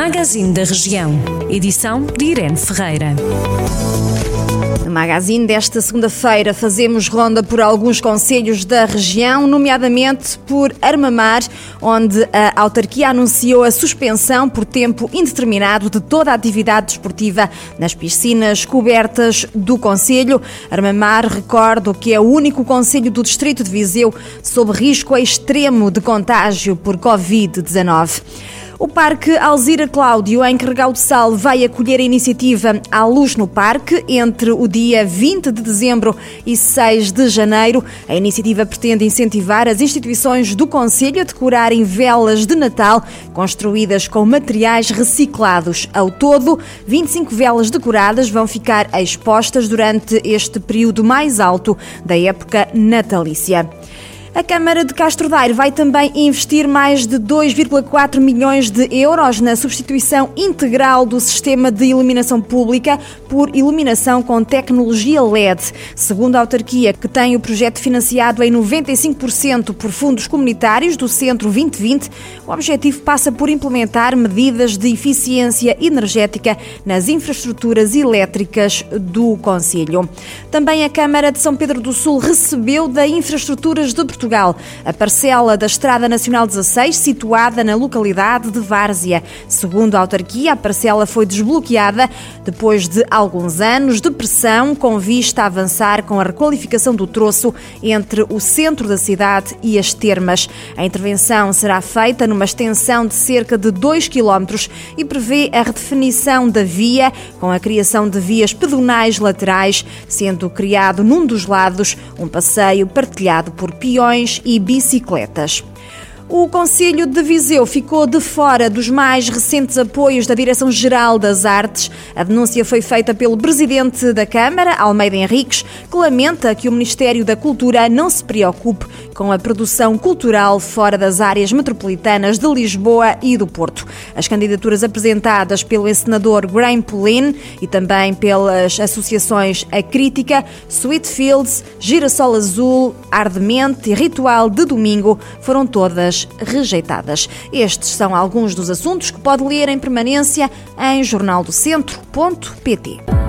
Magazine da Região. Edição de Irene Ferreira. No magazine desta segunda-feira fazemos ronda por alguns conselhos da região, nomeadamente por Armamar, onde a autarquia anunciou a suspensão por tempo indeterminado de toda a atividade desportiva nas piscinas cobertas do conselho. Armamar, recordo que é o único conselho do distrito de Viseu sob risco extremo de contágio por Covid-19. O Parque Alzira Cláudio, em Carregal do Sal, vai acolher a iniciativa À Luz no Parque entre o dia 20 de dezembro e 6 de janeiro. A iniciativa pretende incentivar as instituições do Conselho a decorarem velas de Natal construídas com materiais reciclados. Ao todo, 25 velas decoradas vão ficar expostas durante este período mais alto da época natalícia. A Câmara de Castro Daire vai também investir mais de 2,4 milhões de euros na substituição integral do sistema de iluminação pública por iluminação com tecnologia LED. Segundo a autarquia, que tem o projeto financiado em 95% por fundos comunitários do Centro 2020, o objetivo passa por implementar medidas de eficiência energética nas infraestruturas elétricas do Conselho. Também a Câmara de São Pedro do Sul recebeu da Infraestruturas de Portugal, a parcela da Estrada Nacional 16, situada na localidade de Várzea. Segundo a autarquia, a parcela foi desbloqueada depois de alguns anos de pressão, com vista a avançar com a requalificação do troço entre o centro da cidade e as termas. A intervenção será feita numa extensão de cerca de 2 km e prevê a redefinição da via, com a criação de vias pedonais laterais, sendo criado num dos lados um passeio partilhado por peões e bicicletas. O Conselho de Viseu ficou de fora dos mais recentes apoios da Direção-Geral das Artes. A denúncia foi feita pelo presidente da Câmara, Almeida Henriques, que lamenta que o Ministério da Cultura não se preocupe com a produção cultural fora das áreas metropolitanas de Lisboa e do Porto. As candidaturas apresentadas pelo encenador Graham Pullin e também pelas associações A Crítica, Sweetfields, Girassol Azul, Ardemente e Ritual de Domingo foram todas rejeitadas. Estes são alguns dos assuntos que pode ler em permanência em jornaldocentro.pt.